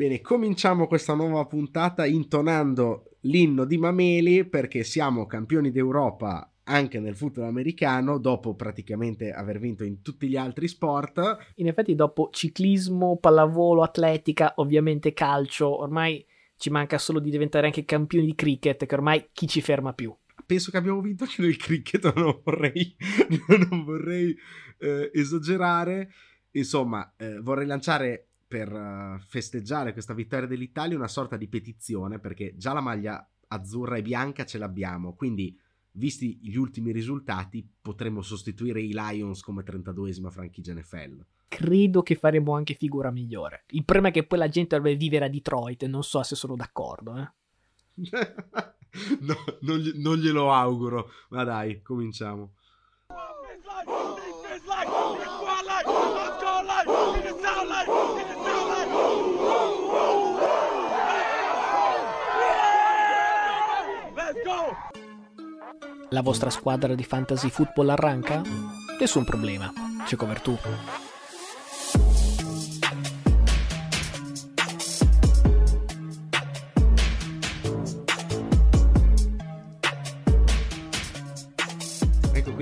Bene, cominciamo questa nuova puntata intonando l'inno di Mameli perché siamo campioni d'Europa anche nel football americano dopo praticamente aver vinto in tutti gli altri sport. In effetti dopo ciclismo, pallavolo, atletica, ovviamente calcio, ormai ci manca solo di diventare anche campioni di cricket che ormai chi ci ferma più. Penso che abbiamo vinto anche il cricket, non vorrei, non vorrei eh, esagerare. Insomma, eh, vorrei lanciare per uh, festeggiare questa vittoria dell'Italia una sorta di petizione perché già la maglia azzurra e bianca ce l'abbiamo, quindi visti gli ultimi risultati potremmo sostituire i Lions come 32esima franchigia NFL. Credo che faremo anche figura migliore. Il problema è che poi la gente dovrebbe vivere a Detroit e non so se sono d'accordo. Eh. no, non, non glielo auguro, ma dai, cominciamo. La vostra squadra di fantasy football arranca? Nessun problema, c'è covertù.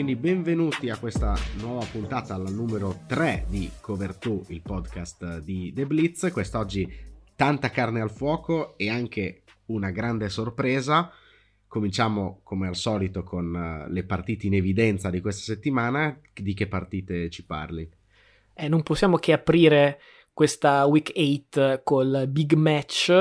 Quindi benvenuti a questa nuova puntata, alla numero 3 di Cover 2, il podcast di The Blitz. Quest'oggi tanta carne al fuoco e anche una grande sorpresa Cominciamo come al solito con uh, le partite in evidenza di questa settimana. Di che partite ci parli? Eh, non possiamo che aprire questa week 8 col big match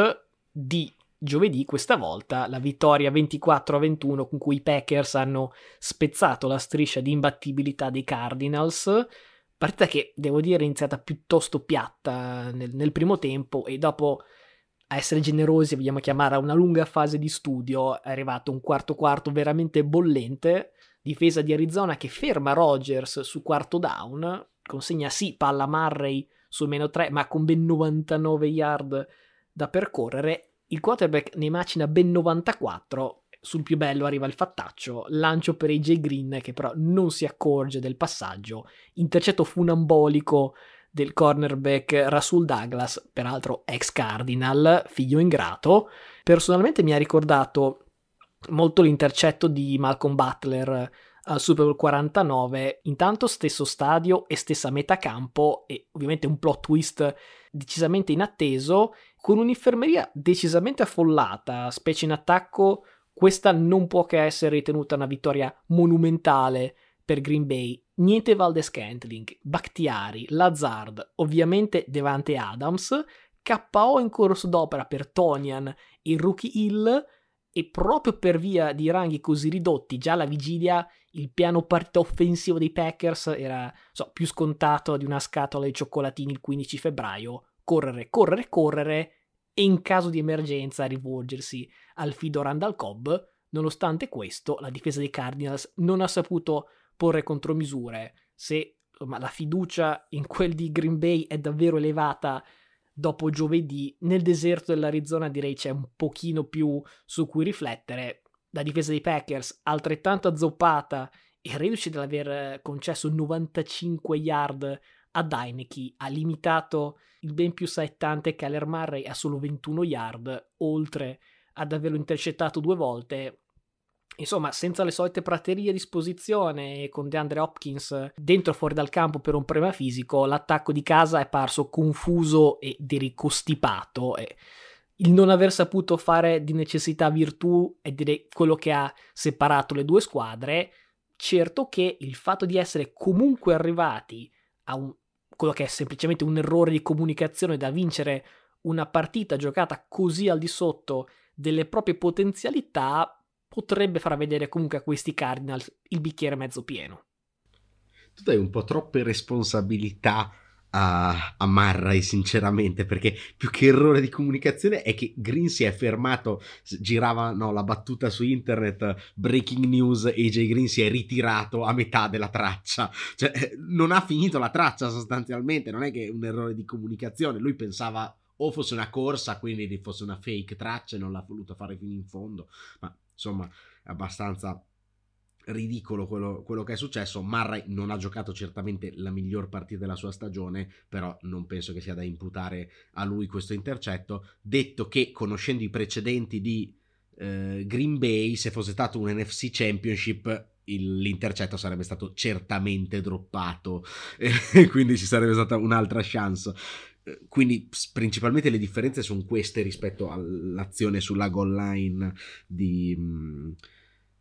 di giovedì, questa volta la vittoria 24 a 21 con cui i Packers hanno spezzato la striscia di imbattibilità dei Cardinals. Partita che devo dire è iniziata piuttosto piatta nel, nel primo tempo e dopo a essere generosi, vogliamo chiamare una lunga fase di studio, è arrivato un quarto quarto veramente bollente, difesa di Arizona che ferma Rogers su quarto down, consegna sì palla Murray su meno 3, ma con ben 99 yard da percorrere, il quarterback ne macina ben 94, sul più bello arriva il fattaccio, lancio per AJ Green che però non si accorge del passaggio, intercetto funambolico del cornerback Rasul Douglas, peraltro ex Cardinal, figlio ingrato. Personalmente mi ha ricordato molto l'intercetto di Malcolm Butler al Super Bowl 49, intanto stesso stadio e stessa metà campo e ovviamente un plot twist decisamente inatteso, con un'infermeria decisamente affollata, specie in attacco, questa non può che essere ritenuta una vittoria monumentale per Green Bay. Niente Valdes Cantling, Bakhtiari, Lazard, ovviamente Devante Adams, KO in corso d'opera per Tonian e Rookie Hill e proprio per via di ranghi così ridotti già alla vigilia il piano partita offensivo dei Packers era so, più scontato di una scatola di cioccolatini il 15 febbraio, correre, correre, correre e in caso di emergenza rivolgersi al fido Randall Cobb. Nonostante questo, la difesa dei Cardinals non ha saputo porre contromisure, se insomma, la fiducia in quel di Green Bay è davvero elevata dopo giovedì, nel deserto dell'Arizona direi c'è un pochino più su cui riflettere. La difesa dei Packers altrettanto azzoppata e reduce dall'aver concesso 95 yard a Deineke, ha limitato il ben più saettante Kyler Murray a solo 21 yard, oltre ad averlo intercettato due volte Insomma, senza le solite praterie a disposizione e con DeAndre Hopkins dentro o fuori dal campo per un problema fisico, l'attacco di casa è parso confuso e dericostipato. E il non aver saputo fare di necessità virtù è direi quello che ha separato le due squadre. Certo che il fatto di essere comunque arrivati a un, quello che è semplicemente un errore di comunicazione da vincere una partita giocata così al di sotto delle proprie potenzialità potrebbe far vedere comunque a questi Cardinals il bicchiere mezzo pieno. Tu dai un po' troppe responsabilità a, a Marray, sinceramente, perché più che errore di comunicazione è che Green si è fermato, girava no, la battuta su internet, breaking news, AJ Green si è ritirato a metà della traccia, cioè eh, non ha finito la traccia sostanzialmente, non è che è un errore di comunicazione, lui pensava o fosse una corsa, quindi fosse una fake traccia e non l'ha voluto fare fino in fondo, ma insomma è abbastanza ridicolo quello, quello, che è successo. Murray non ha giocato certamente la miglior partita della sua stagione, però non penso che sia da imputare a lui questo intercetto. Detto che, conoscendo i precedenti di eh, Green Bay, se fosse stato un NFC Championship, l'intercetto sarebbe stato certamente droppato, e quindi ci sarebbe stata un'altra chance. Eh, quindi principalmente le differenze sono queste rispetto all'azione sulla goal line di... Mh, mm,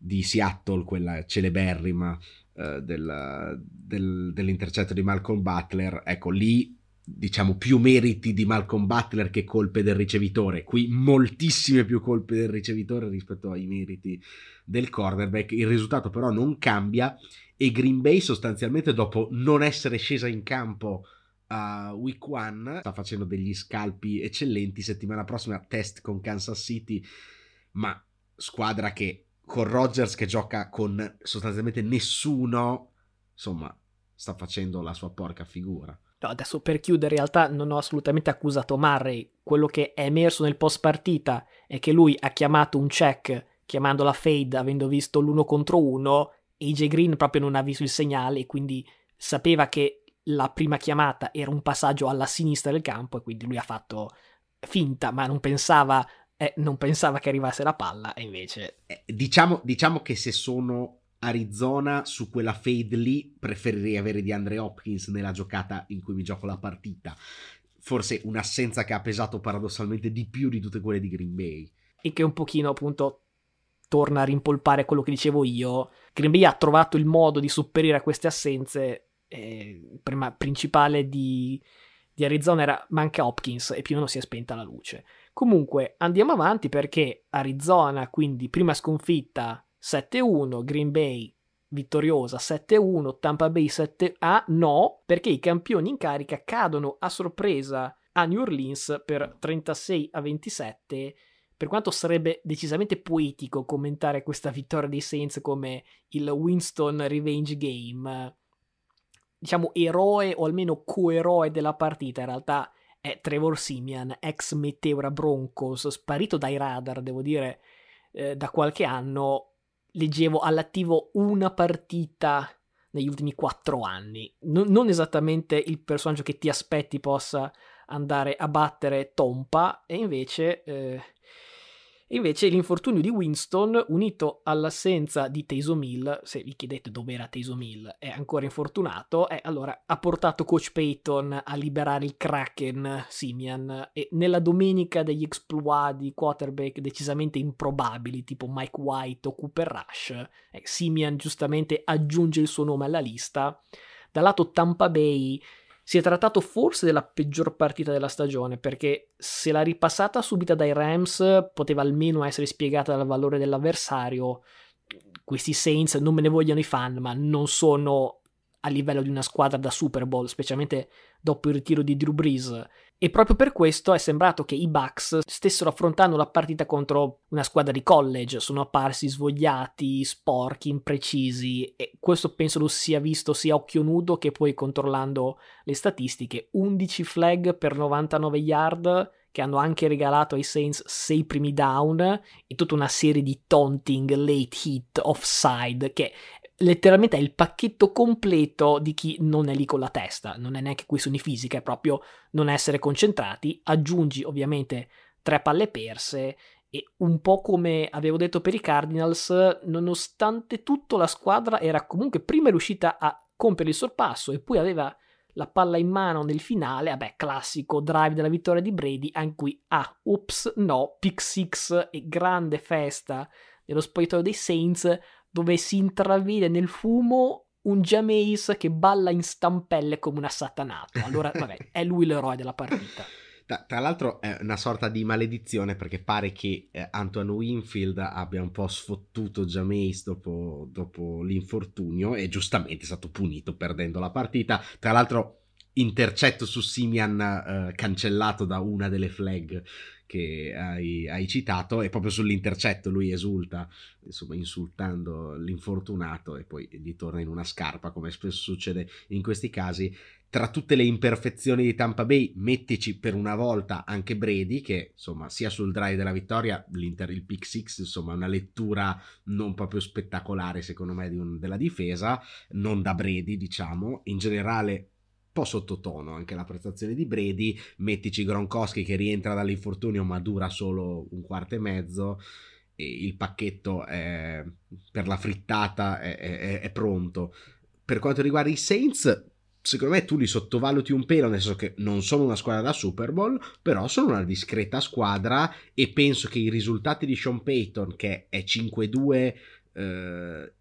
di Seattle, quella celeberrima uh, del, del, dell'intercetto di Malcolm Butler, ecco lì diciamo più meriti di Malcolm Butler che colpe del ricevitore, qui moltissime più colpe del ricevitore rispetto ai meriti del cornerback, il risultato però non cambia e Green Bay sostanzialmente dopo non essere scesa in campo a uh, week 1 sta facendo degli scalpi eccellenti, settimana prossima test con Kansas City, ma squadra che con Rogers che gioca con sostanzialmente nessuno, insomma, sta facendo la sua porca figura. No, adesso per chiudere, in realtà non ho assolutamente accusato Murray. Quello che è emerso nel post partita è che lui ha chiamato un check chiamando la fade avendo visto l'uno contro uno. AJ Green proprio non ha visto il segnale e quindi sapeva che la prima chiamata era un passaggio alla sinistra del campo e quindi lui ha fatto finta, ma non pensava eh, non pensava che arrivasse la palla e invece... Eh, diciamo, diciamo che se sono Arizona su quella fade lì preferirei avere di Andre Hopkins nella giocata in cui mi gioco la partita. Forse un'assenza che ha pesato paradossalmente di più di tutte quelle di Green Bay. E che un pochino appunto torna a rimpolpare quello che dicevo io. Green Bay ha trovato il modo di sopperire a queste assenze. Eh, prima principale di, di Arizona era manca Hopkins e più o meno si è spenta la luce. Comunque andiamo avanti perché Arizona, quindi prima sconfitta 7-1, Green Bay vittoriosa 7-1, Tampa Bay 7 a no, perché i campioni in carica cadono a sorpresa a New Orleans per 36 a 27. Per quanto sarebbe decisamente poetico commentare questa vittoria dei Saints come il Winston Revenge Game, diciamo eroe o almeno coeroe della partita, in realtà è Trevor Simian, ex Meteora Broncos, sparito dai radar, devo dire, eh, da qualche anno. Leggevo all'attivo una partita negli ultimi quattro anni. Non, non esattamente il personaggio che ti aspetti possa andare a battere Tompa, e invece eh, e invece l'infortunio di Winston, unito all'assenza di Taysom Hill, se vi chiedete dove era Taysom Hill, è ancora infortunato, e allora ha portato Coach Payton a liberare il Kraken Simian e nella domenica degli exploit di quarterback decisamente improbabili, tipo Mike White o Cooper Rush, eh, Simian giustamente aggiunge il suo nome alla lista. Dal lato Tampa Bay si è trattato forse della peggior partita della stagione, perché se la ripassata subita dai Rams poteva almeno essere spiegata dal valore dell'avversario, questi Saints non me ne vogliono i fan, ma non sono a livello di una squadra da Super Bowl, specialmente dopo il ritiro di Drew Brees. E proprio per questo è sembrato che i Bucks stessero affrontando la partita contro una squadra di college, sono apparsi svogliati, sporchi, imprecisi e questo penso lo sia visto sia a occhio nudo che poi controllando le statistiche. 11 flag per 99 yard che hanno anche regalato ai Saints 6 primi down e tutta una serie di taunting, late hit, offside che letteralmente è il pacchetto completo di chi non è lì con la testa, non è neanche questione fisica, è proprio non essere concentrati, aggiungi ovviamente tre palle perse e un po' come avevo detto per i Cardinals, nonostante tutto la squadra era comunque prima riuscita a compiere il sorpasso e poi aveva la palla in mano nel finale, vabbè, classico drive della vittoria di Brady, anche qui, ah, ups, no, pick six e grande festa nello spogliatoio dei Saints, dove si intravede nel fumo un Jameis che balla in stampelle come un assatanato. Allora, vabbè, è lui l'eroe della partita. Tra, tra, l'altro è una sorta di maledizione perché pare che eh, Antoine Winfield abbia un po' sfottuto Jameis dopo, dopo l'infortunio e giustamente è stato punito perdendo la partita. Tra l'altro intercetto su Simian eh, cancellato da una delle flag che hai, hai, citato e proprio sull'intercetto lui esulta, insomma insultando l'infortunato e poi gli torna in una scarpa come spesso succede in questi casi. tra tutte le imperfezioni di Tampa Bay, mettici per una volta anche Brady, che insomma, sia sul drive della vittoria, l'Inter, il pick six, insomma, una lettura non proprio spettacolare, secondo me, di un, della difesa, non da Brady, diciamo. In generale, po' sottotono anche la prestazione di Brady, mettici Gronkowski che rientra dall'infortunio ma dura solo un quarto e mezzo e il pacchetto è, per la frittata è, è, è pronto. Per quanto riguarda i Saints, secondo me tu li sottovaluti un pelo, nel senso che non sono una squadra da Super Bowl, però sono una discreta squadra e penso che i risultati di Sean Payton, che è 5-2, eh,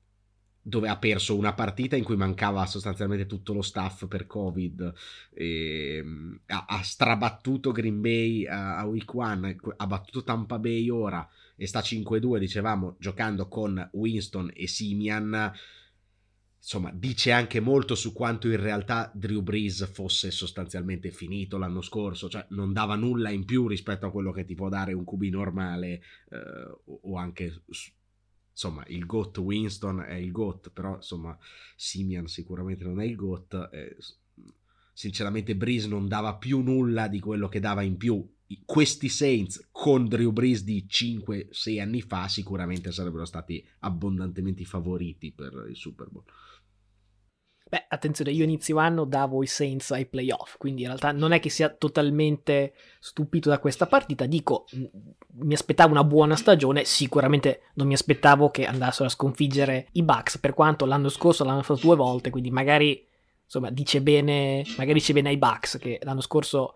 dove ha perso una partita in cui mancava sostanzialmente tutto lo staff per Covid, e, ehm, ha, ha, strabattuto Green Bay a, a week 1, ha battuto Tampa Bay ora e sta 5-2, dicevamo, giocando con Winston e Simian insomma, dice anche molto su quanto in realtà Drew Brees fosse sostanzialmente finito l'anno scorso, cioè non dava nulla in più rispetto a quello che ti può dare un QB normale eh, o anche insomma il GOAT Winston è il GOAT, però insomma Simian sicuramente non è il GOAT. Eh, sinceramente Brees non dava più nulla di quello che dava in più. Questi Saints con Drew Brees di 5-6 anni fa sicuramente sarebbero stati abbondantemente favoriti per il Super Bowl. Beh, attenzione, io inizio anno davo i Saints ai playoff, quindi in realtà non è che sia totalmente stupito da questa partita. Dico, mi aspettavo una buona stagione, sicuramente non mi aspettavo che andassero a sconfiggere i Bucks, per quanto l'anno scorso l'hanno fatto due volte, quindi magari, insomma, dice bene, magari dice bene ai Bucks che l'anno scorso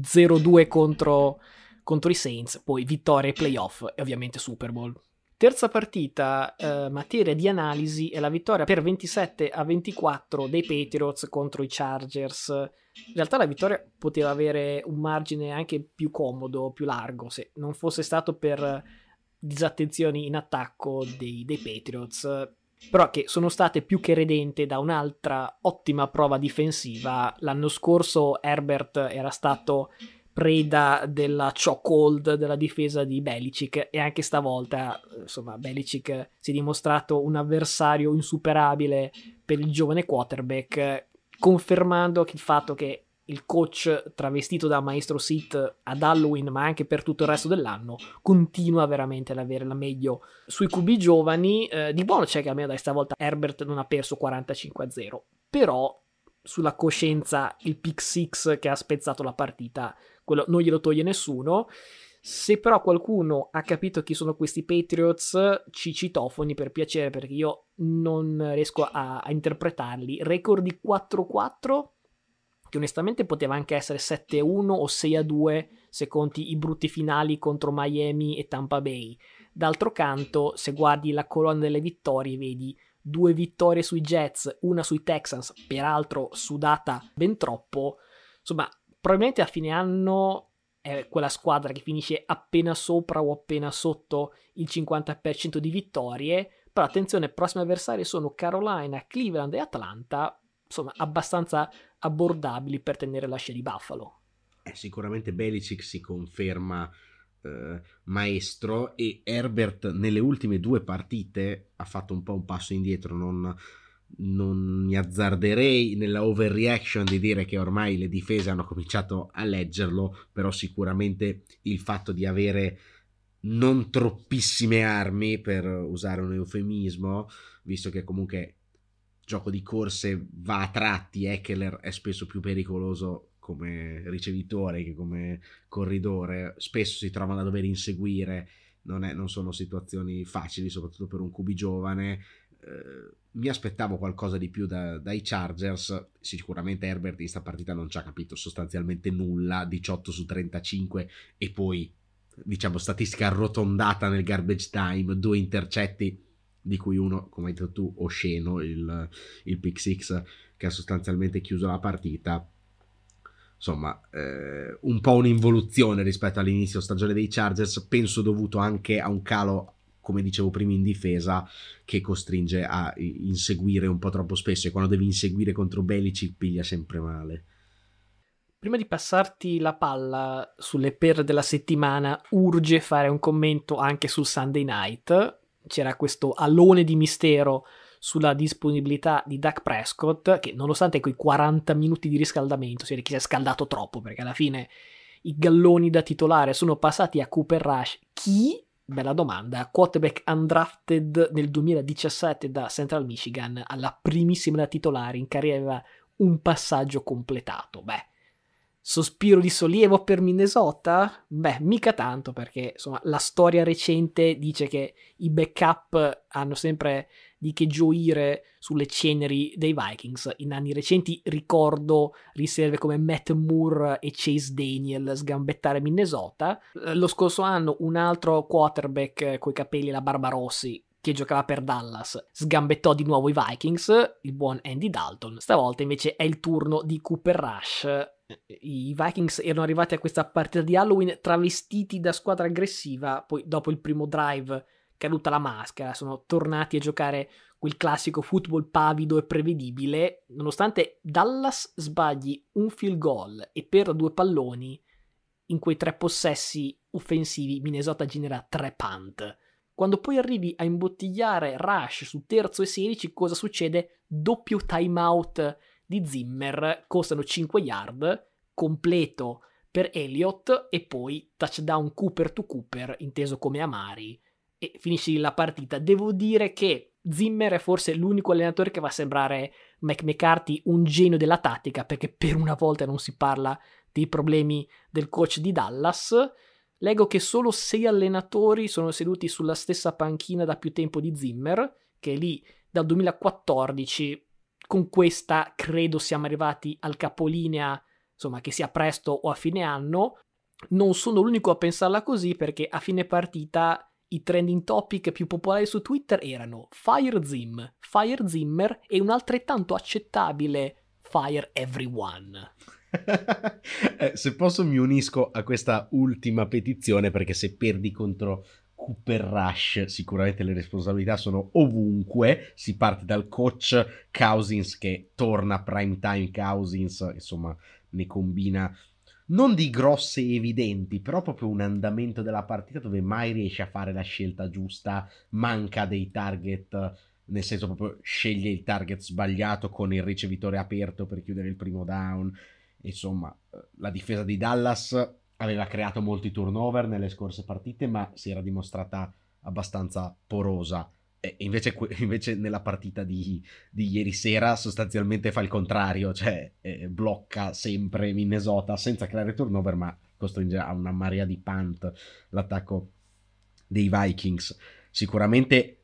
0-2 contro, contro i Saints, poi vittoria ai playoff e ovviamente Super Bowl. Terza partita, eh, materia di analisi, è la vittoria per 27 a 24 dei Patriots contro i Chargers. In realtà la vittoria poteva avere un margine anche più comodo, più largo, se non fosse stato per disattenzioni in attacco dei, dei Patriots però che sono state più che redente da un'altra ottima prova difensiva. L'anno scorso Herbert era stato preda della chokehold della difesa di Belicic e anche stavolta insomma Belicic si è dimostrato un avversario insuperabile per il giovane quarterback confermando il fatto che il coach travestito da maestro Sith ad Halloween ma anche per tutto il resto dell'anno continua veramente ad avere la meglio sui QB giovani. Eh, di buono c'è che almeno da stavolta Herbert non ha perso 45 a 0 però sulla coscienza il pick 6 che ha spezzato la partita quello non glielo toglie nessuno. Se però qualcuno ha capito chi sono questi Patriots, ci citofoni per piacere perché io non riesco a, a interpretarli. Record di 4-4 che onestamente poteva anche essere 7-1 o 6-2 se conti i brutti finali contro Miami e Tampa Bay. D'altro canto, se guardi la colonna delle vittorie, vedi due vittorie sui Jets, una sui Texans, peraltro sudata ben troppo. Insomma, probabilmente a fine anno è quella squadra che finisce appena sopra o appena sotto il 50% di vittorie. Però attenzione, i prossimi avversari sono Carolina, Cleveland e Atlanta, insomma abbastanza abbordabili per tenere la scia di Buffalo. Eh, sicuramente Belicic si conferma eh, maestro e Herbert nelle ultime due partite ha fatto un po' un passo indietro, non, non mi azzarderei nella overreaction di dire che ormai le difese hanno cominciato a leggerlo, però sicuramente il fatto di avere non troppissime armi, per usare un eufemismo, visto che comunque gioco di corse va a tratti, Eckler è spesso più pericoloso come ricevitore che come corridore, spesso si trovano a dover inseguire, non, è, non sono situazioni facili, soprattutto per un cubi giovane. Eh, mi aspettavo qualcosa di più da, dai Chargers. Sicuramente Herbert in questa partita non ci ha capito sostanzialmente nulla. 18 su 35 e poi, diciamo, statistica arrotondata nel garbage time. Due intercetti, di cui uno, come hai detto tu, osceno, il, il pick six che ha sostanzialmente chiuso la partita. Insomma, eh, un po' un'involuzione rispetto all'inizio stagione dei Chargers, penso dovuto anche a un calo come dicevo prima, in difesa che costringe a inseguire un po' troppo spesso e quando devi inseguire contro Belici piglia sempre male. Prima di passarti la palla sulle per della settimana, urge fare un commento anche sul Sunday night. C'era questo alone di mistero sulla disponibilità di Dak Prescott, che nonostante quei 40 minuti di riscaldamento, si vede si è scaldato troppo, perché alla fine i galloni da titolare sono passati a Cooper Rush. Chi? Bella domanda. Quarterback undrafted nel 2017 da Central Michigan, alla primissima da titolare, in carriera un passaggio completato. Beh, sospiro di sollievo per Minnesota? Beh, mica tanto perché insomma la storia recente dice che i backup hanno sempre di che gioire sulle ceneri dei Vikings. In anni recenti ricordo riserve come Matt Moore e Chase Daniel sgambettare Minnesota. Lo scorso anno un altro quarterback coi capelli e la barba rossi che giocava per Dallas, sgambettò di nuovo i Vikings, il buon Andy Dalton. Stavolta invece è il turno di Cooper Rush. I Vikings erano arrivati a questa partita di Halloween travestiti da squadra aggressiva, poi dopo il primo drive caduta la maschera, sono tornati a giocare quel classico football pavido e prevedibile, nonostante Dallas sbagli un field goal e per due palloni, in quei tre possessi offensivi Minnesota genera tre punt. Quando poi arrivi a imbottigliare Rush su terzo e 16, cosa succede? Doppio timeout di Zimmer, costano 5 yard, completo per Elliott e poi touchdown Cooper to Cooper, inteso come Amari, e finisci la partita. Devo dire che Zimmer è forse l'unico allenatore che va a sembrare Mike McCarthy un genio della tattica, perché per una volta non si parla dei problemi del coach di Dallas leggo che solo sei allenatori sono seduti sulla stessa panchina da più tempo di Zimmer, che è lì dal 2014. Con questa credo siamo arrivati al capolinea, insomma, che sia presto o a fine anno. Non sono l'unico a pensarla così perché a fine partita i trending topic più popolari su Twitter erano Fire Zim, Fire Zimmer e un altrettanto accettabile Fire Everyone. eh, se posso mi unisco a questa ultima petizione perché se perdi contro Cooper Rush sicuramente le responsabilità sono ovunque, si parte dal coach Cousins che torna prime time Cousins, insomma ne combina non di grosse evidenti, però proprio un andamento della partita dove mai riesce a fare la scelta giusta, manca dei target, nel senso proprio sceglie il target sbagliato con il ricevitore aperto per chiudere il primo down Insomma, la difesa di Dallas aveva creato molti turnover nelle scorse partite, ma si era dimostrata abbastanza porosa. Invece, invece nella partita di, di, ieri sera sostanzialmente fa il contrario, cioè eh, blocca sempre Minnesota senza creare turnover, ma costringe a una marea di punt l'attacco dei Vikings. Sicuramente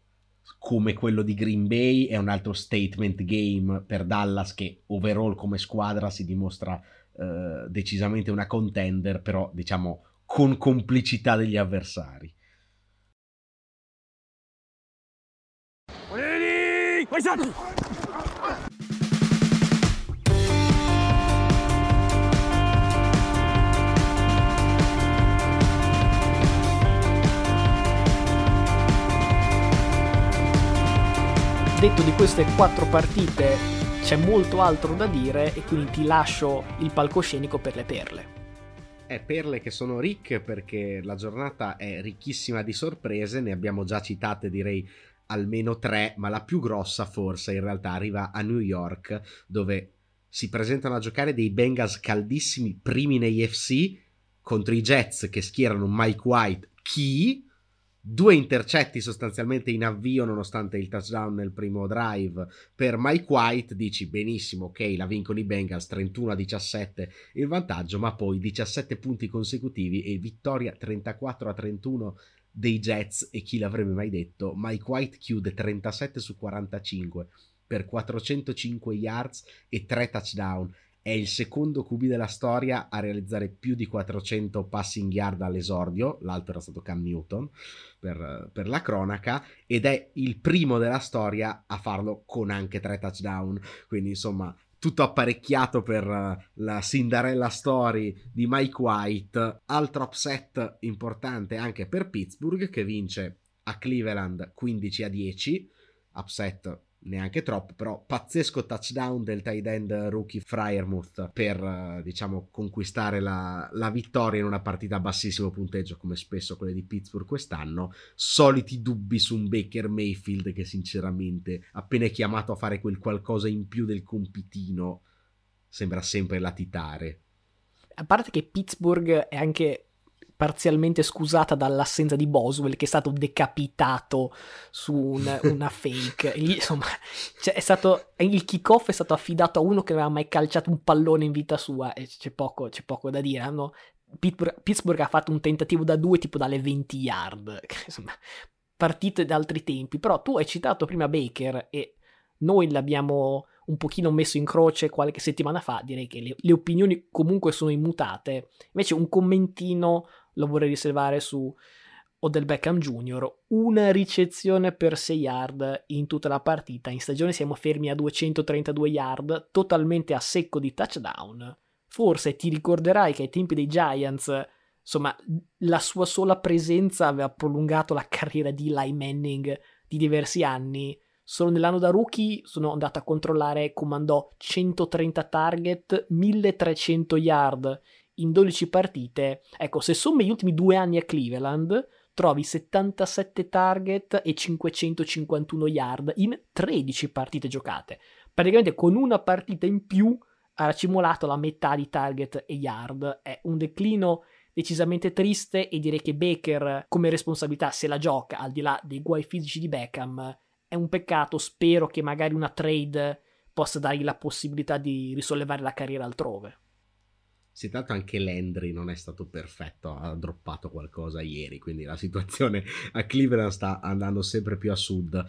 come quello di Green Bay è un altro statement game per Dallas che overall come squadra si dimostra eh, decisamente una contender, però diciamo con complicità degli avversari. Ready, detto di queste quattro partite c'è molto altro da dire e quindi ti lascio il palcoscenico per le perle. Eh, perle che sono ricche perché la giornata è ricchissima di sorprese, ne abbiamo già citate direi almeno tre, ma la più grossa forse in realtà arriva a New York dove si presentano a giocare dei Bengals caldissimi primi nei FC contro i Jets che schierano Mike White, chi due intercetti sostanzialmente in avvio nonostante il touchdown nel primo drive. Per Mike White dici benissimo ok la vincono i Bengals 31 a 17 il vantaggio ma poi 17 punti consecutivi e vittoria 34 a 31 dei Jets e chi l'avrebbe mai detto Mike White chiude 37 su 45 per 405 yards e 3 touchdown. È il secondo QB della storia a realizzare più di 400 passing yard all'esordio, l'altro era stato Cam Newton per, per, la cronaca, ed è il primo della storia a farlo con anche tre touchdown, quindi insomma tutto apparecchiato per la Cinderella Story di Mike White, altro upset importante anche per Pittsburgh che vince a Cleveland 15 a 10, upset neanche troppo, però pazzesco touchdown del tight end rookie Fryermuth per diciamo conquistare la, la, vittoria in una partita a bassissimo punteggio come spesso quelle di Pittsburgh quest'anno. Soliti dubbi su un Baker Mayfield che sinceramente appena è chiamato a fare quel qualcosa in più del compitino sembra sempre latitare. A parte che Pittsburgh è anche parzialmente scusata dall'assenza di Boswell che è stato decapitato su un, una fake. Lì, insomma, cioè è stato, il kickoff è stato affidato a uno che non aveva mai calciato un pallone in vita sua e c'è poco, c'è poco da dire. Hanno, Pittsburgh, Pittsburgh, ha fatto un tentativo da due tipo dalle 20 yard. Insomma, partite da altri tempi. Però tu hai citato prima Baker e noi l'abbiamo un pochino messo in croce qualche settimana fa, direi che le, le, opinioni comunque sono immutate. Invece un commentino lo vorrei riservare su Odell Beckham Jr. Una ricezione per 6 yard in tutta la partita. In stagione siamo fermi a 232 yard, totalmente a secco di touchdown. Forse ti ricorderai che ai tempi dei Giants, insomma, la sua sola presenza aveva prolungato la carriera di Eli Manning di diversi anni Solo nell'anno da rookie sono andato a controllare, comandò 130 target, 1300 yard in 12 partite. Ecco, se sommi gli ultimi due anni a Cleveland, trovi 77 target e 551 yard in 13 partite giocate. Praticamente con una partita in più ha racimolato la metà di target e yard. È un declino decisamente triste e direi che Baker come responsabilità se la gioca al di là dei guai fisici di Beckham è un peccato, spero che magari una trade possa dargli la possibilità di risollevare la carriera altrove. Sì, tanto anche Landry non è stato perfetto, ha droppato qualcosa ieri, quindi la situazione a Cleveland sta andando sempre più a sud.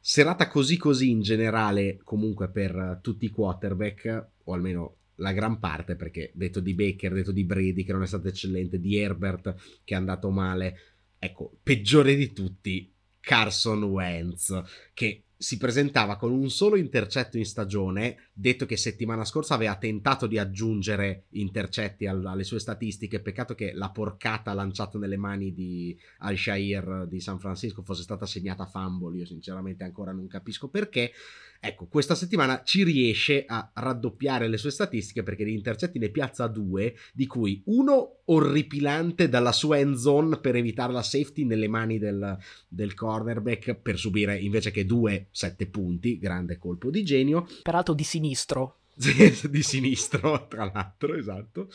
Serata così così in generale comunque per tutti i quarterback, o almeno la gran parte, perché detto di Baker, detto di Brady che non è stato eccellente, di Herbert che è andato male, ecco, peggiore di tutti Carson Wentz, che si presentava con un solo intercetto in stagione, detto che settimana scorsa aveva tentato di aggiungere intercetti alle sue statistiche, peccato che la porcata lanciata nelle mani di Al-Shair di San Francisco fosse stata segnata fumble, io sinceramente ancora non capisco perché. Ecco, questa settimana ci riesce a raddoppiare le sue statistiche perché di intercetti ne piazza due, di cui uno orripilante dalla sua end zone per evitare la safety nelle mani del, del cornerback per subire invece che due sette punti, grande colpo di genio. Peraltro di sinistro. di sinistro, tra l'altro, esatto.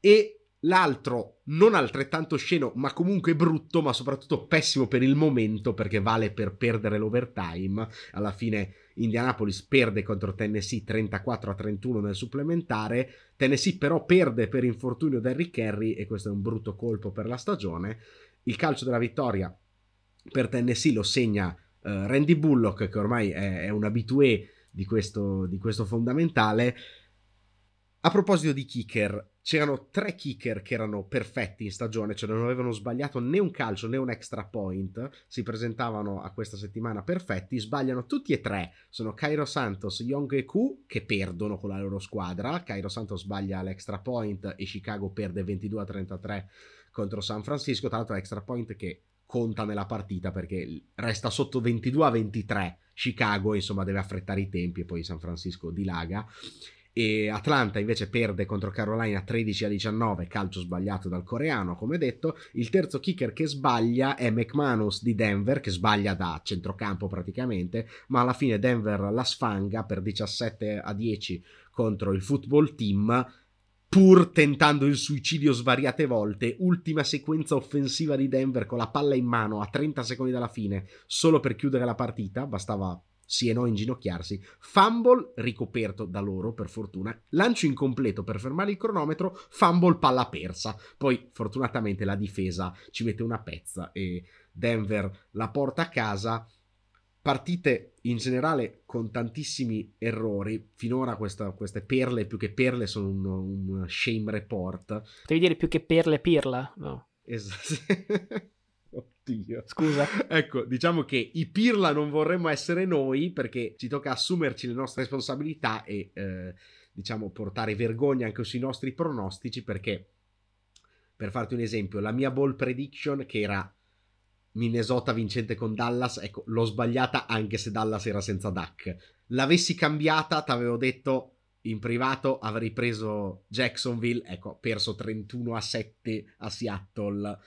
E L'altro, non altrettanto sceno, ma comunque brutto, ma soprattutto pessimo per il momento, perché vale per perdere l'overtime. Alla fine Indianapolis perde contro Tennessee 34 a 31 nel supplementare. Tennessee però perde per infortunio Derrick Henry e questo è un brutto colpo per la stagione. Il calcio della vittoria per Tennessee lo segna uh, Randy Bullock, che ormai è, è un abitué di questo, di questo fondamentale. A proposito di kicker, c'erano tre kicker che erano perfetti in stagione, cioè non avevano sbagliato né un calcio né un extra point, si presentavano a questa settimana perfetti, sbagliano tutti e tre, sono Cairo Santos, Young e Ku che perdono con la loro squadra, Cairo Santos sbaglia l'extra point e Chicago perde 22 a 33 contro San Francisco, tra l'altro extra point che conta nella partita perché resta sotto 22 a 23 Chicago, insomma deve affrettare i tempi e poi San Francisco dilaga e Atlanta invece perde contro Carolina 13 a 19, calcio sbagliato dal coreano, come detto. Il terzo kicker che sbaglia è McManus di Denver, che sbaglia da centrocampo praticamente, ma alla fine Denver la sfanga per 17 a 10 contro il football team, pur tentando il suicidio svariate volte. Ultima sequenza offensiva di Denver con la palla in mano a 30 secondi dalla fine, solo per chiudere la partita, bastava sì e no inginocchiarsi, fumble ricoperto da loro per fortuna, lancio incompleto per fermare il cronometro, fumble palla persa, poi fortunatamente la difesa ci mette una pezza e Denver la porta a casa, partite in generale con tantissimi errori, finora questa, queste perle più che perle sono un, un shame report. Devi dire più che perle pirla? No. Esatto. Oddio. Scusa. Ecco, diciamo che i Pirla non vorremmo essere noi perché ci tocca assumerci le nostre responsabilità e eh, diciamo portare vergogna anche sui nostri pronostici perché per farti un esempio, la mia ball prediction che era Minnesota vincente con Dallas, ecco, l'ho sbagliata anche se Dallas era senza Duck. L'avessi cambiata, ti avevo detto in privato avrei preso Jacksonville, ecco, perso 31 a 7 a Seattle.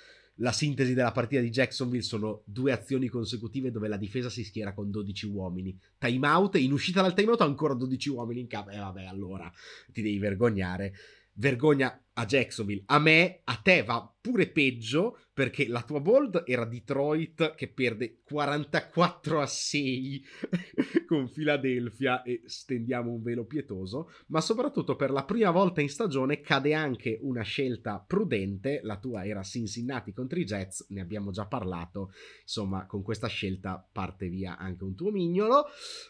La sintesi della partita di Jacksonville sono due azioni consecutive dove la difesa si schiera con 12 uomini. Time out, in uscita dal time out ancora 12 uomini in campo. E eh, vabbè, allora ti devi vergognare. Vergogna a Jacksonville. A me, a te va pure peggio perché la tua bold era Detroit che perde 44 a 6 con Philadelphia e stendiamo un velo pietoso, ma soprattutto per la prima volta in stagione cade anche una scelta prudente, la tua era Cincinnati contro i Jets, ne abbiamo già parlato, insomma con questa scelta parte via anche un tuo mignolo.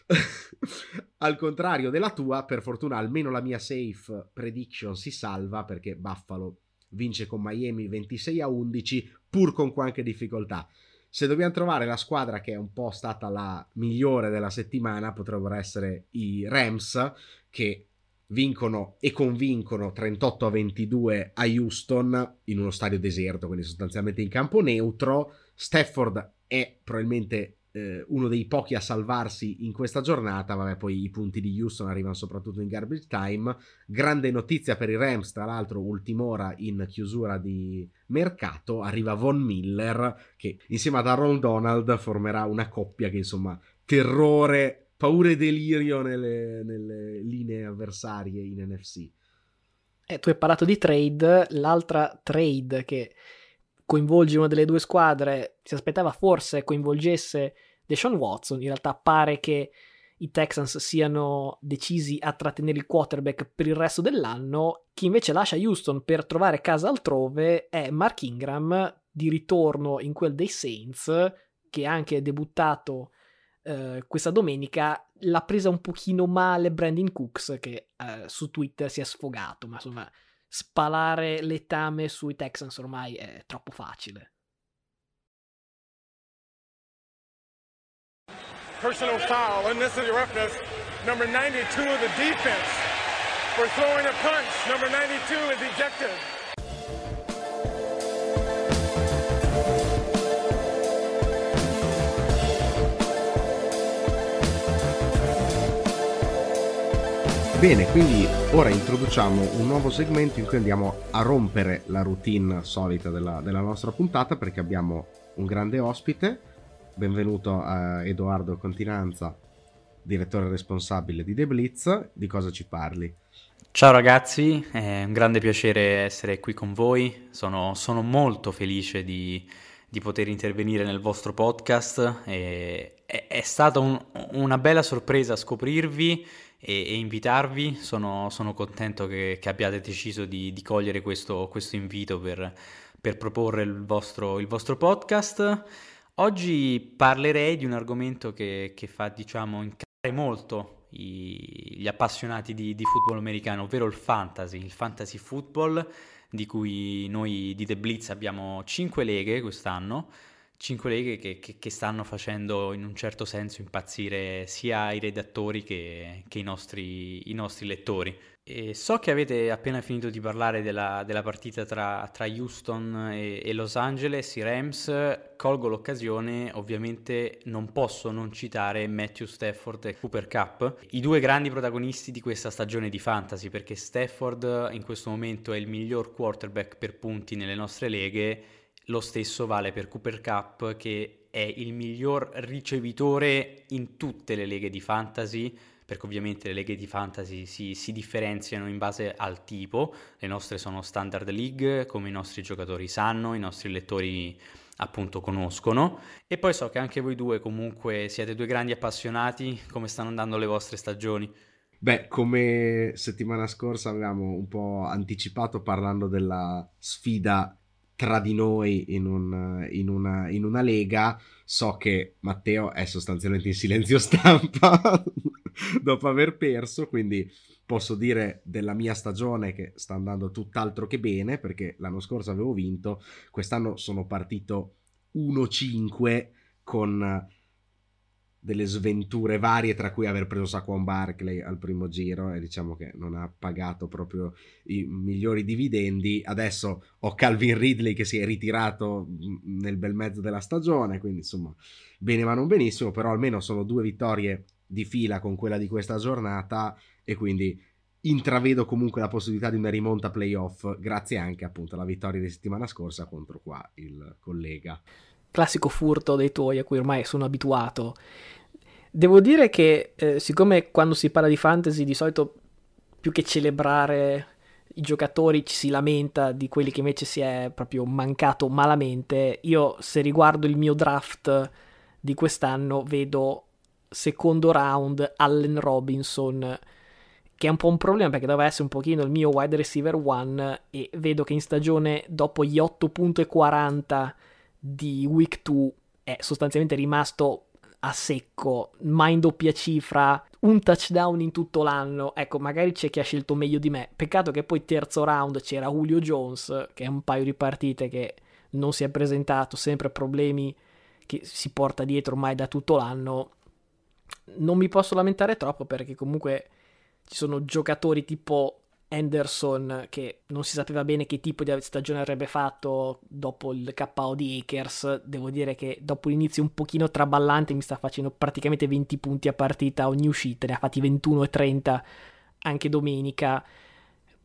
Al contrario della tua, per fortuna almeno la mia safe prediction si salva perché Buffalo vince con Miami 26 a 11 pur con qualche difficoltà. Se dobbiamo trovare la squadra che è un po' stata la migliore della settimana, potrebbero essere i Rams che vincono e convincono 38 a 22 a Houston in uno stadio deserto, quindi sostanzialmente in campo neutro. Stafford è probabilmente eh, uno dei pochi a salvarsi in questa giornata. Vabbè, poi i punti di Houston arrivano soprattutto in garbage time. Grande notizia per i Rams, tra l'altro, ultima ora in chiusura di mercato. Arriva Von Miller, che insieme ad Aaron Donald formerà una coppia che insomma terrore, paura e delirio nelle, nelle linee avversarie in NFC. Eh, tu hai parlato di trade, l'altra trade che coinvolge una delle due squadre, si aspettava forse coinvolgesse Deshaun Watson, in realtà pare che i Texans siano decisi a trattenere il quarterback per il resto dell'anno, chi invece lascia Houston per trovare casa altrove è Mark Ingram, di ritorno in quel dei Saints, che ha anche debuttato eh, questa domenica, l'ha presa un pochino male Brandon Cooks, che eh, su Twitter si è sfogato, ma insomma spalare letame sui Texans ormai è troppo facile. Personal foul, unnecessary roughness, number 92 of the defense for throwing a punch. Number 92 is ejected. Bene, quindi ora introduciamo un nuovo segmento in cui andiamo a rompere la routine solita della, della nostra puntata perché abbiamo un grande ospite. Benvenuto a Edoardo Continanza, direttore responsabile di The Blitz. Di cosa ci parli? Ciao ragazzi, è un grande piacere essere qui con voi. Sono, sono molto felice di, di, poter intervenire nel vostro podcast. E, è, è stata un, una bella sorpresa scoprirvi e, e invitarvi. Sono, sono contento che, che, abbiate deciso di, di cogliere questo, questo invito per, per, proporre il vostro, il vostro, podcast. Oggi parlerei di un argomento che, che fa, diciamo, incarare molto i, gli appassionati di, di football americano, ovvero il fantasy, il fantasy football, di cui noi di The Blitz abbiamo 5 leghe quest'anno cinque leghe che, che, che, stanno facendo in un certo senso impazzire sia i redattori che, che i, nostri, i, nostri, lettori. E so che avete appena finito di parlare della, della partita tra, tra Houston e, e, Los Angeles, i Rams. Colgo l'occasione, ovviamente non posso non citare Matthew Stafford e Cooper Cup, i due grandi protagonisti di questa stagione di fantasy, perché Stafford in questo momento è il miglior quarterback per punti nelle nostre leghe lo stesso vale per Cooper Cup che è il miglior ricevitore in tutte le leghe di fantasy, perché ovviamente le leghe di fantasy si, si, differenziano in base al tipo, le nostre sono standard league, come i nostri giocatori sanno, i nostri lettori appunto conoscono. E poi so che anche voi due comunque siete due grandi appassionati, come stanno andando le vostre stagioni. Beh, come settimana scorsa avevamo un po' anticipato parlando della sfida tra di noi in, un, in, una, in, una, lega, so che Matteo è sostanzialmente in silenzio stampa dopo aver perso, quindi posso dire della mia stagione che sta andando tutt'altro che bene, perché l'anno scorso avevo vinto, quest'anno sono partito 1-5 con delle sventure varie, tra cui aver preso Saquon Barkley al primo giro e diciamo che non ha pagato proprio i migliori dividendi. Adesso ho Calvin Ridley che si è ritirato nel bel mezzo della stagione, quindi insomma bene ma non benissimo, però almeno sono due vittorie di fila con quella di questa giornata e quindi intravedo comunque la possibilità di una rimonta playoff grazie anche appunto alla vittoria di settimana scorsa contro qua il collega classico furto dei tuoi a cui ormai sono abituato. Devo dire che eh, siccome quando si parla di fantasy di solito più che celebrare i giocatori ci si lamenta di quelli che invece si è proprio mancato malamente, io se riguardo il mio draft di quest'anno vedo secondo round Allen Robinson che è un po' un problema perché doveva essere un pochino il mio wide receiver one e vedo che in stagione dopo gli 8.40 di Week 2 è sostanzialmente rimasto a secco, mai in doppia cifra, un touchdown in tutto l'anno. Ecco, magari c'è chi ha scelto meglio di me. Peccato che poi terzo round c'era Julio Jones, che è un paio di partite che non si è presentato, sempre problemi che si porta dietro ormai da tutto l'anno. Non mi posso lamentare troppo perché comunque ci sono giocatori tipo Anderson che non si sapeva bene che tipo di stagione avrebbe fatto dopo il KO di Akers. Devo dire che dopo l'inizio un pochino traballante mi sta facendo praticamente 20 punti a partita ogni uscita. Ne ha fatti 21 e 30 anche domenica.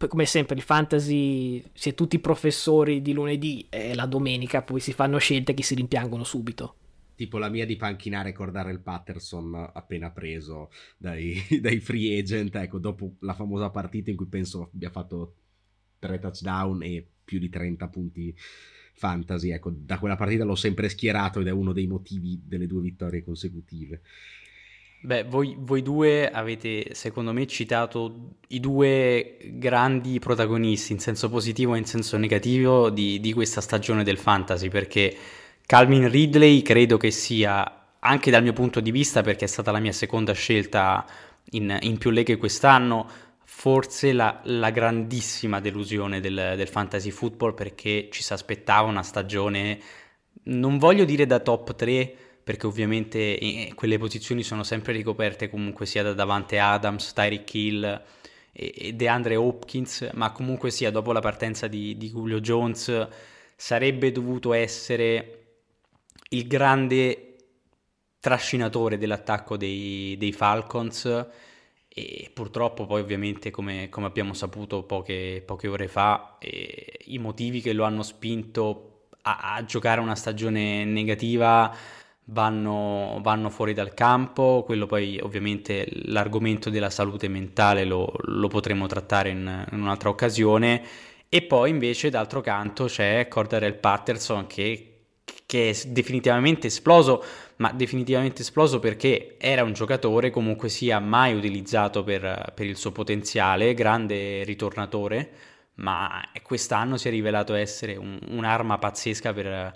Come sempre il fantasy si è tutti professori di lunedì e la domenica poi si fanno scelte che si rimpiangono subito tipo la mia di panchinare Cordare Patterson appena preso dai, dai, free agent, ecco, dopo la famosa partita in cui penso abbia fatto tre touchdown e più di 30 punti fantasy, ecco, da quella partita l'ho sempre schierato ed è uno dei motivi delle due vittorie consecutive. Beh, voi, voi, due avete, secondo me, citato i due grandi protagonisti in senso positivo e in senso negativo di, di questa stagione del fantasy, perché Calvin Ridley credo che sia, anche dal mio punto di vista, perché è stata la mia seconda scelta in, in più leghe quest'anno, forse la, la grandissima delusione del, del, fantasy football perché ci si aspettava una stagione, non voglio dire da top 3, perché ovviamente eh, quelle posizioni sono sempre ricoperte comunque sia da Davante Adams, Tyreek Hill e, e DeAndre Hopkins, ma comunque sia dopo la partenza di, di Julio Jones sarebbe dovuto essere il grande trascinatore dell'attacco dei, dei Falcons e purtroppo poi ovviamente come, come abbiamo saputo poche, poche ore fa eh, i motivi che lo hanno spinto a, a giocare una stagione negativa vanno, vanno, fuori dal campo, quello poi ovviamente l'argomento della salute mentale lo, lo potremo trattare in, in, un'altra occasione. E poi invece d'altro canto c'è Cordarel Patterson che che è definitivamente esploso, ma definitivamente esploso perché era un giocatore comunque sia mai utilizzato per, per il suo potenziale, grande ritornatore, ma quest'anno si è rivelato essere un, un'arma pazzesca per,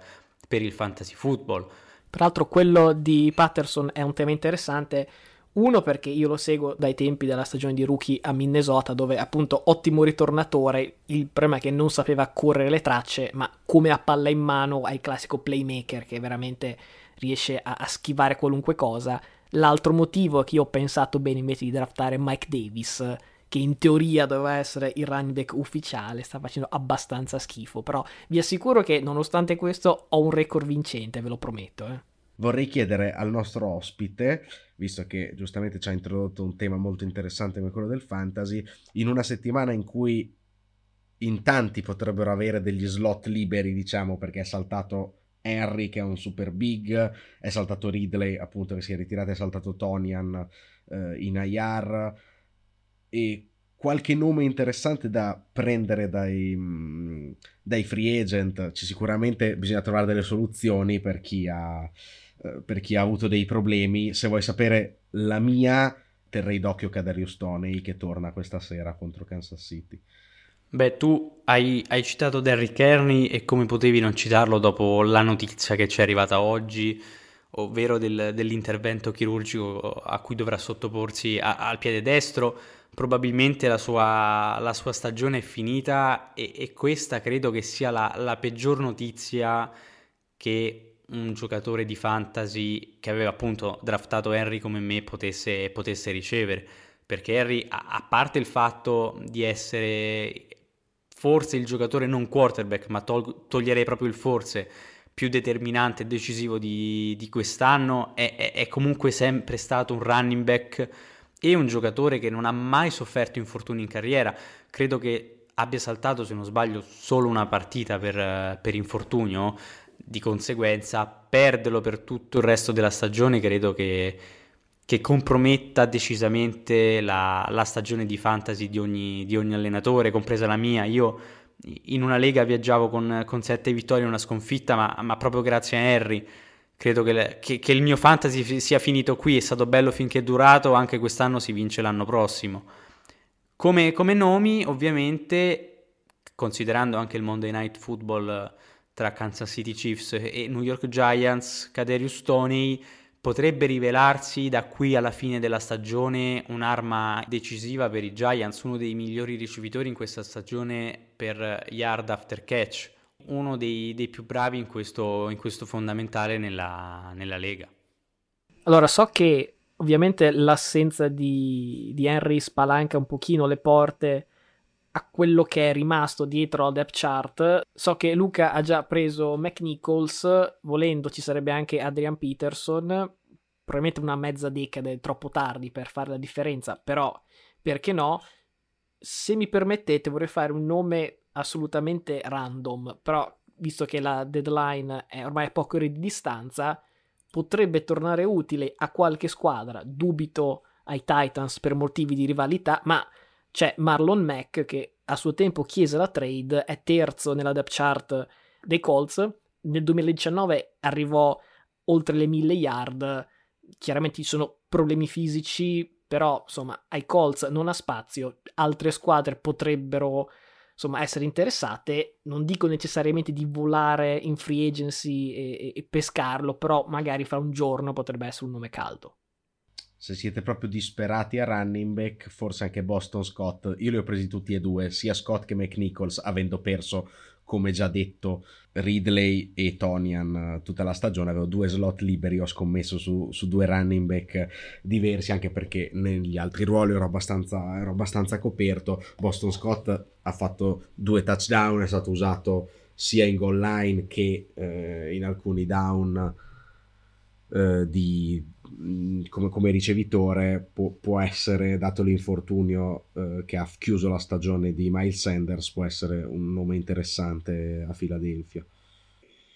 per il fantasy football. Peraltro quello di Patterson è un tema interessante uno perché io lo seguo dai tempi della stagione di rookie a Minnesota, dove appunto ottimo ritornatore, il problema è che non sapeva correre le tracce, ma come a palla in mano ha il classico playmaker che veramente riesce a, a schivare qualunque cosa. L'altro motivo è che io ho pensato bene invece di draftare Mike Davis, che in teoria doveva essere il running back ufficiale, sta facendo abbastanza schifo, però vi assicuro che nonostante questo ho un record vincente, ve lo prometto. Eh vorrei chiedere al nostro ospite, visto che giustamente ci ha introdotto un tema molto interessante come quello del fantasy, in una settimana in cui in tanti potrebbero avere degli slot liberi, diciamo, perché è saltato Henry che è un super big, è saltato Ridley appunto che si è ritirato, è saltato Tonian eh, in IR e qualche nome interessante da prendere dai, dai free agent, ci sicuramente bisogna trovare delle soluzioni per chi ha per chi ha avuto dei problemi. Se vuoi sapere la mia, terrei d'occhio Kadarius Stoney che torna questa sera contro Kansas City. Beh, tu hai, hai citato Derrick Henry e come potevi non citarlo dopo la notizia che ci è arrivata oggi, ovvero del, dell'intervento chirurgico a cui dovrà sottoporsi a, al piede destro. Probabilmente la sua, la sua stagione è finita e, e, questa credo che sia la, la peggior notizia che un giocatore di fantasy che aveva appunto draftato Henry come me potesse, potesse ricevere, perché Henry, a parte il fatto di essere forse il giocatore non quarterback, ma tol- toglierei proprio il forse, più determinante e decisivo di, di quest'anno, è, è, è, comunque sempre stato un running back e un giocatore che non ha mai sofferto infortuni in carriera. Credo che abbia saltato, se non sbaglio, solo una partita per, per infortunio, di conseguenza perderlo per tutto il resto della stagione credo che, che comprometta decisamente la, la, stagione di fantasy di ogni, di ogni allenatore, compresa la mia. Io in una lega viaggiavo con, con sette vittorie e una sconfitta, ma, ma, proprio grazie a Harry. Credo che, che, che, il mio fantasy sia finito qui, è stato bello finché è durato, anche quest'anno si vince l'anno prossimo. Come, come nomi, ovviamente, considerando anche il Monday Night Football tra Kansas City Chiefs e New York Giants, Kaderius Stoney potrebbe rivelarsi da qui alla fine della stagione un'arma decisiva per i Giants, uno dei migliori ricevitori in questa stagione per yard after catch, uno dei, dei più bravi in questo, in questo fondamentale nella, nella, Lega. Allora, so che ovviamente l'assenza di, di Henry spalanca un pochino le porte a quello che è rimasto dietro al depth chart. So che Luca ha già preso McNichols, volendo ci sarebbe anche Adrian Peterson, probabilmente una mezza decade troppo tardi per fare la differenza, però perché no? Se mi permettete vorrei fare un nome assolutamente random, però visto che la deadline è ormai a poche ore di distanza, potrebbe tornare utile a qualche squadra, dubito ai Titans per motivi di rivalità, ma c'è Marlon Mack che a suo tempo chiese la trade, è terzo nella depth chart dei Colts, nel 2019 arrivò oltre le mille yard, chiaramente ci sono problemi fisici, però insomma ai Colts non ha spazio, altre squadre potrebbero insomma essere interessate, non dico necessariamente di volare in free agency e, e pescarlo, però magari fra un giorno potrebbe essere un nome caldo se siete proprio disperati a running back, forse anche Boston Scott. Io li ho presi tutti e due, sia Scott che McNichols, avendo perso, come già detto, Ridley e Tonian eh, tutta la stagione. Avevo due slot liberi, ho scommesso su, su due running back diversi, anche perché negli altri ruoli ero abbastanza, ero abbastanza coperto. Boston Scott ha fatto due touchdown, è stato usato sia in goal line che eh, in alcuni down eh, di come, come, ricevitore può, può, essere, dato l'infortunio eh, che ha chiuso la stagione di Miles Sanders, può essere un nome interessante a Philadelphia.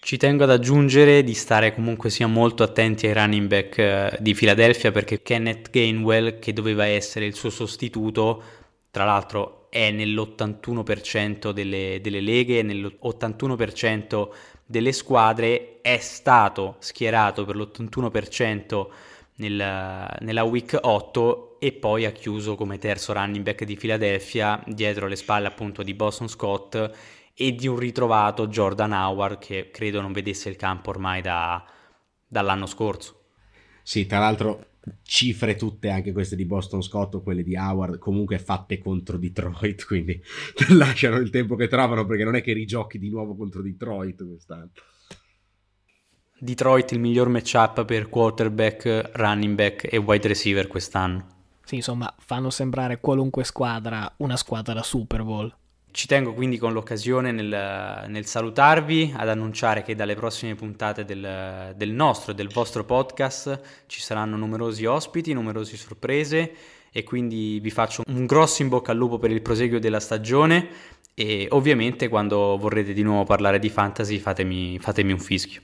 Ci tengo ad aggiungere di stare comunque sia molto attenti ai running back eh, di Philadelphia perché Kenneth Gainwell, che doveva essere il suo sostituto, tra l'altro è nell'81% delle, delle leghe, nell'81% delle squadre, è stato schierato per l'81% nel, nella week 8 e poi ha chiuso come terzo running back di Philadelphia dietro le spalle appunto di Boston Scott e di un ritrovato Jordan Howard che credo non vedesse il campo ormai da, dall'anno scorso. Sì, tra l'altro cifre tutte anche queste di Boston Scott o quelle di Howard comunque fatte contro Detroit quindi lasciano il tempo che trovano perché non è che rigiochi di nuovo contro Detroit quest'anno Detroit il miglior matchup per quarterback, running back e wide receiver quest'anno. Sì, insomma, fanno sembrare qualunque squadra una squadra da Super Bowl. Ci tengo quindi con l'occasione nel, nel salutarvi, ad annunciare che dalle prossime puntate del, del nostro e del vostro podcast ci saranno numerosi ospiti, numerose sorprese e quindi vi faccio un grosso in bocca al lupo per il proseguio della stagione e ovviamente quando vorrete di nuovo parlare di fantasy fatemi, fatemi un fischio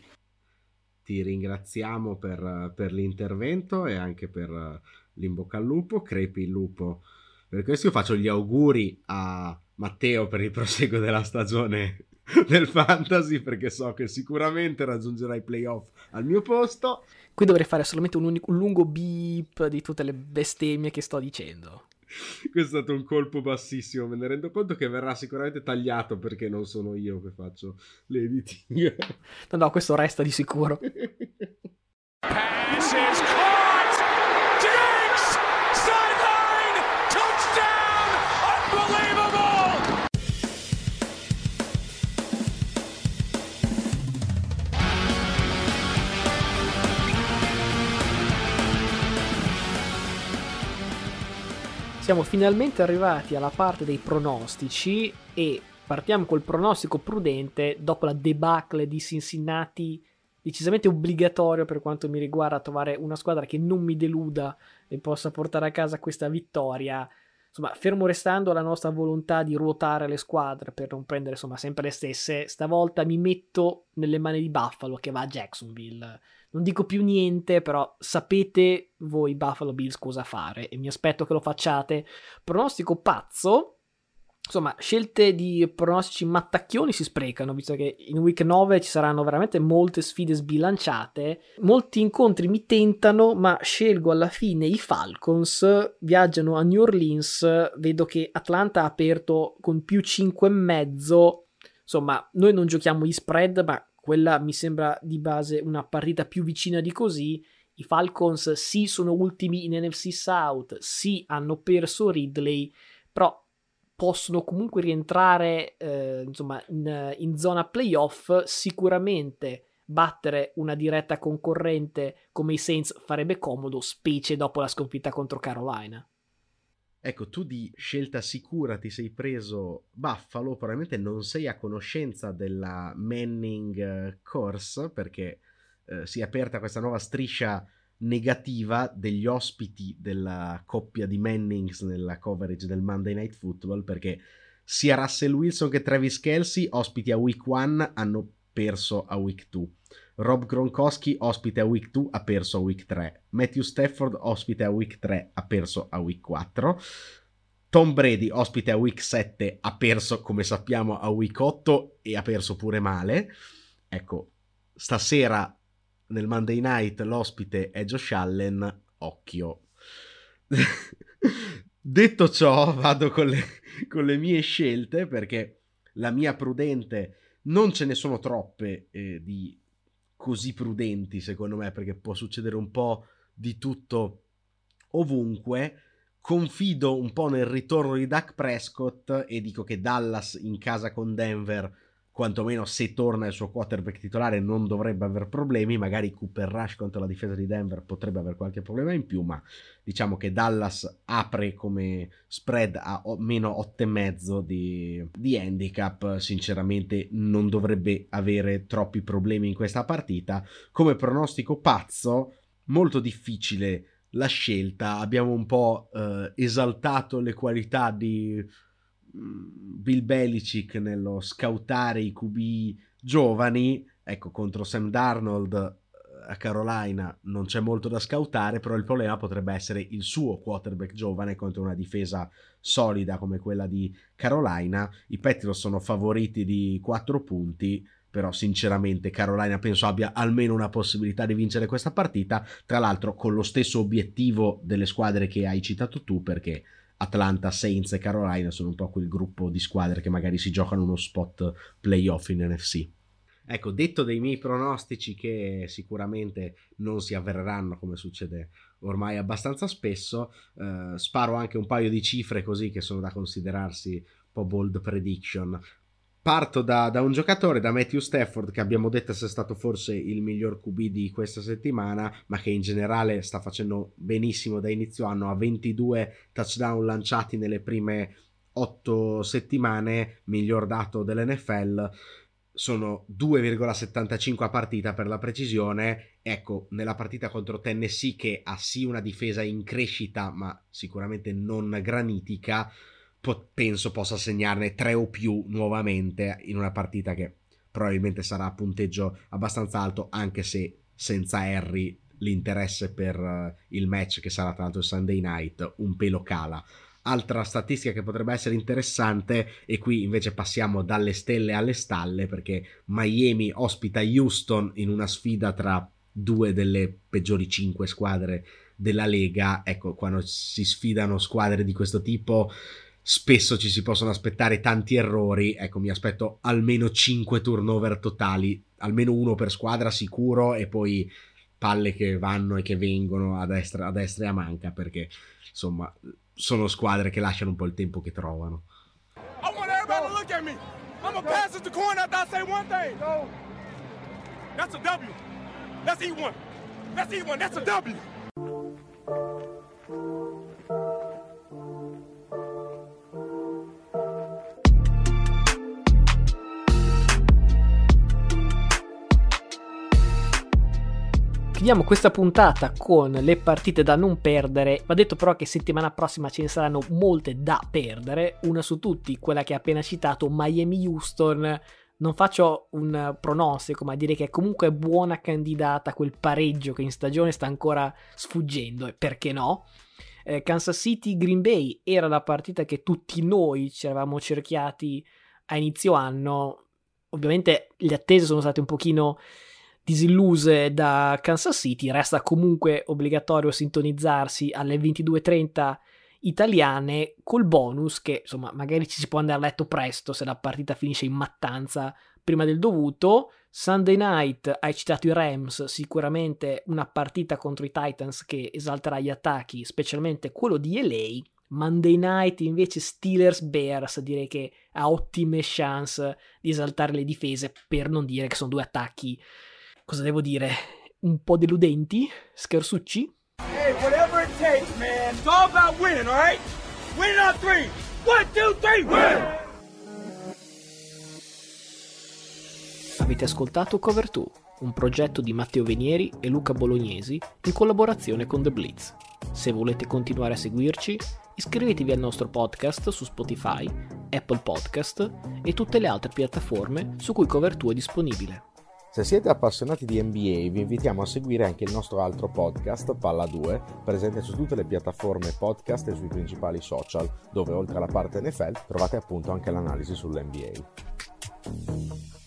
ti ringraziamo per, per l'intervento e anche per l'imbocca al lupo, crepi il lupo. Per questo io faccio gli auguri a Matteo per il proseguo della stagione del fantasy perché so che sicuramente raggiungerà i playoff al mio posto. Qui dovrei fare solamente un, unico, un lungo beep di tutte le bestemmie che sto dicendo. Questo è stato un colpo bassissimo. Me ne rendo conto che verrà sicuramente tagliato perché non sono io che faccio l'editing. no, no, questo resta di sicuro. Pass is caught! Siamo finalmente arrivati alla parte dei pronostici e partiamo col pronostico prudente dopo la debacle di Cincinnati decisamente obbligatorio per quanto mi riguarda trovare una squadra che non mi deluda e possa portare a casa questa vittoria. Insomma, fermo restando la nostra volontà di ruotare le squadre per non prendere insomma sempre le stesse, stavolta mi metto nelle mani di Buffalo che va a Jacksonville. Non dico più niente, però sapete voi Buffalo Bills cosa fare e mi aspetto che lo facciate. Pronostico pazzo, insomma, scelte di pronostici mattacchioni si sprecano, visto che in week 9 ci saranno veramente molte sfide sbilanciate. Molti incontri mi tentano, ma scelgo alla fine i Falcons, viaggiano a New Orleans, vedo che Atlanta ha aperto con più 5,5. Insomma, noi non giochiamo gli spread, ma quella mi sembra di base una partita più vicina di così. I Falcons sì sono ultimi in NFC South, sì hanno perso Ridley, però possono comunque rientrare eh, insomma, in, in zona playoff, sicuramente battere una diretta concorrente come i Saints farebbe comodo, specie dopo la sconfitta contro Carolina. Ecco, tu di scelta sicura ti sei preso Buffalo, probabilmente non sei a conoscenza della Manning eh, Course perché eh, si è aperta questa nuova striscia negativa degli ospiti della coppia di Mannings nella coverage del Monday Night Football perché sia Russell Wilson che Travis Kelsey ospiti a week 1 hanno perso a week 2 Rob Gronkowski ospite a week 2 ha perso a week 3 Matthew Stafford ospite a week 3 ha perso a week 4 Tom Brady ospite a week 7 ha perso come sappiamo a week 8 e ha perso pure male. Ecco stasera nel Monday Night l'ospite è Josh Allen, occhio. Detto ciò, vado con le, con le, mie scelte perché la mia prudente non ce ne sono troppe eh, di così prudenti secondo me perché può succedere un po' di tutto ovunque. Confido un po' nel ritorno di Dak Prescott e dico che Dallas in casa con Denver quantomeno se torna il suo quarterback titolare non dovrebbe avere problemi, magari Cooper Rush contro la difesa di Denver potrebbe avere qualche problema in più, ma diciamo che Dallas apre come spread a meno 8,5 di, di handicap, sinceramente non dovrebbe avere troppi problemi in questa partita. Come pronostico pazzo, molto difficile la scelta, abbiamo un po' eh, esaltato le qualità di Bill Belichick nello scoutare i QB giovani, ecco contro Sam Darnold eh, a Carolina non c'è molto da scoutare, però il problema potrebbe essere il suo quarterback giovane contro una difesa solida come quella di Carolina. I Patriots sono favoriti di 4 punti, però sinceramente Carolina penso abbia almeno una possibilità di vincere questa partita, tra l'altro con lo stesso obiettivo delle squadre che hai citato tu, perché Atlanta, Saints e Carolina sono un po' quel gruppo di squadre che magari si giocano uno spot playoff in NFC. Ecco, detto dei miei pronostici che sicuramente non si avverranno come succede ormai abbastanza spesso, eh, sparo anche un paio di cifre così che sono da considerarsi un po' bold prediction. Parto da, da, un giocatore, da Matthew Stafford, che abbiamo detto essere stato forse il miglior QB di questa settimana, ma che in generale sta facendo benissimo da inizio anno. Ha 22 touchdown lanciati nelle prime 8 settimane, miglior dato dell'NFL. Sono 2,75 a partita per la precisione. Ecco, nella partita contro Tennessee, che ha sì una difesa in crescita, ma sicuramente non granitica po- penso possa segnarne tre o più nuovamente in una partita che probabilmente sarà a punteggio abbastanza alto, anche se senza Harry l'interesse per uh, il match che sarà tra l'altro il Sunday night un pelo cala. Altra statistica che potrebbe essere interessante, e qui invece passiamo dalle stelle alle stalle, perché Miami ospita Houston in una sfida tra due delle peggiori cinque squadre della Lega. Ecco, quando si sfidano squadre di questo tipo, spesso ci si possono aspettare tanti errori. Ecco, mi aspetto almeno 5 turnover totali, almeno uno per squadra sicuro e poi palle che vanno e che vengono a destra, a destra e a manca perché insomma sono squadre che lasciano un po' il tempo che trovano. That's a W. Let's eat one. Let's eat one. That's a W. Chiudiamo questa puntata con le partite da non perdere. Va detto però che settimana prossima ce ne saranno molte da perdere. Una su tutti, quella che ha appena citato, Miami-Houston. Non faccio un pronostico, ma direi che è comunque buona candidata quel pareggio che in stagione sta ancora sfuggendo. E perché no? Eh, Kansas City Green Bay era la partita che tutti noi ci eravamo cerchiati a inizio anno. Ovviamente le attese sono state un pochino disilluse da Kansas City, resta comunque obbligatorio sintonizzarsi alle 22.30 italiane col bonus che insomma magari ci si può andare a letto presto se la partita finisce in mattanza prima del dovuto. Sunday night hai citato i Rams, sicuramente una partita contro i Titans che esalterà gli attacchi, specialmente quello di LA. Monday night invece Steelers Bears direi che ha ottime chance di esaltare le difese per non dire che sono due attacchi cosa devo dire, un po' deludenti, scherzucci. Hey, whatever it takes, man. It's all about winning, all right? Winning on three. One, two, three, win! Avete ascoltato Cover 2, un progetto di Matteo Venieri e Luca Bolognesi in collaborazione con The Blitz. Se volete continuare a seguirci, iscrivetevi al nostro podcast su Spotify, Apple Podcast e tutte le altre piattaforme su cui Cover 2 è disponibile. Se siete appassionati di NBA vi invitiamo a seguire anche il nostro altro podcast, Palla 2, presente su tutte le piattaforme podcast e sui principali social, dove oltre alla parte NFL trovate appunto anche l'analisi sull'NBA.